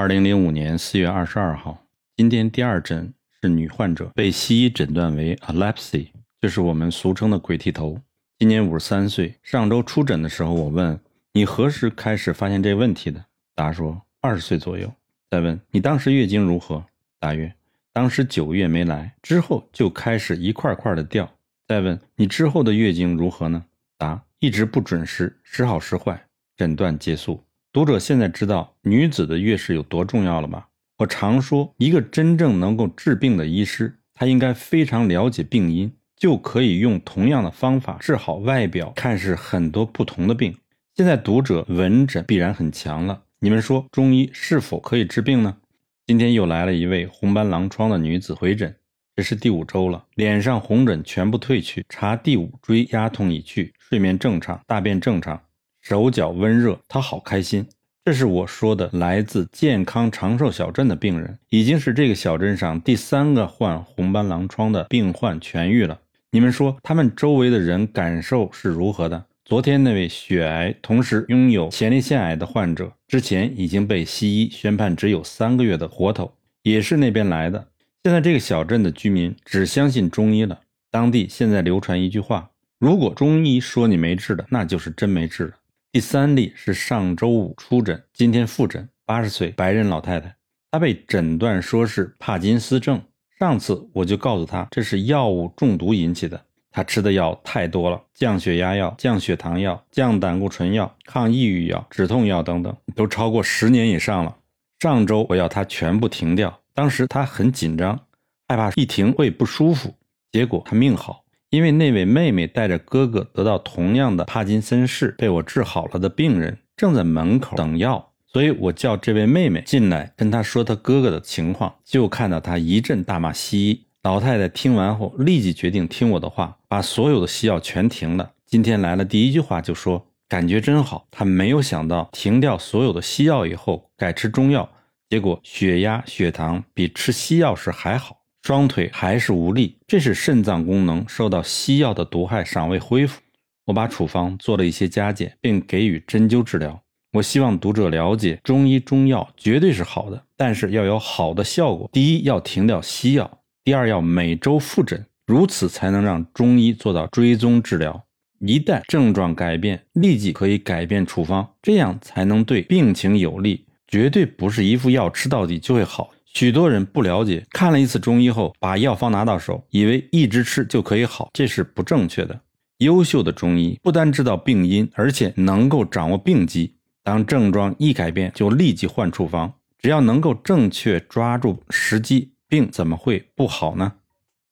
二零零五年四月二十二号，今天第二诊是女患者，被西医诊断为 epilepsy，就是我们俗称的鬼剃头。今年五十三岁。上周出诊的时候，我问你何时开始发现这问题的？答说二十岁左右。再问你当时月经如何？答曰当时九月没来，之后就开始一块块的掉。再问你之后的月经如何呢？答一直不准时，时好时坏。诊断结束。读者现在知道女子的月事有多重要了吧？我常说，一个真正能够治病的医师，他应该非常了解病因，就可以用同样的方法治好外表看似很多不同的病。现在读者闻诊必然很强了，你们说中医是否可以治病呢？今天又来了一位红斑狼疮的女子回诊，这是第五周了，脸上红疹全部退去，查第五椎压痛已去，睡眠正常，大便正常。手脚温热，他好开心。这是我说的来自健康长寿小镇的病人，已经是这个小镇上第三个患红斑狼疮的病患痊愈了。你们说他们周围的人感受是如何的？昨天那位血癌，同时拥有前列腺癌的患者，之前已经被西医宣判只有三个月的活头，也是那边来的。现在这个小镇的居民只相信中医了。当地现在流传一句话：如果中医说你没治的，那就是真没治了。第三例是上周五出诊，今天复诊，八十岁白人老太太，她被诊断说是帕金斯症。上次我就告诉她这是药物中毒引起的，她吃的药太多了，降血压药、降血糖药、降胆固醇药、抗抑郁药、止痛药等等，都超过十年以上了。上周我要她全部停掉，当时她很紧张，害怕一停会不舒服，结果她命好。因为那位妹妹带着哥哥得到同样的帕金森氏被我治好了的病人正在门口等药，所以我叫这位妹妹进来跟他说他哥哥的情况，就看到他一阵大骂西医。老太太听完后立即决定听我的话，把所有的西药全停了。今天来了第一句话就说感觉真好，她没有想到停掉所有的西药以后改吃中药，结果血压血糖比吃西药时还好。双腿还是无力，这是肾脏功能受到西药的毒害尚未恢复。我把处方做了一些加减，并给予针灸治疗。我希望读者了解，中医中药绝对是好的，但是要有好的效果。第一，要停掉西药；第二，要每周复诊，如此才能让中医做到追踪治疗。一旦症状改变，立即可以改变处方，这样才能对病情有利。绝对不是一副药吃到底就会好。许多人不了解，看了一次中医后，把药方拿到手，以为一直吃就可以好，这是不正确的。优秀的中医不单知道病因，而且能够掌握病机。当症状一改变，就立即换处方。只要能够正确抓住时机，病怎么会不好呢？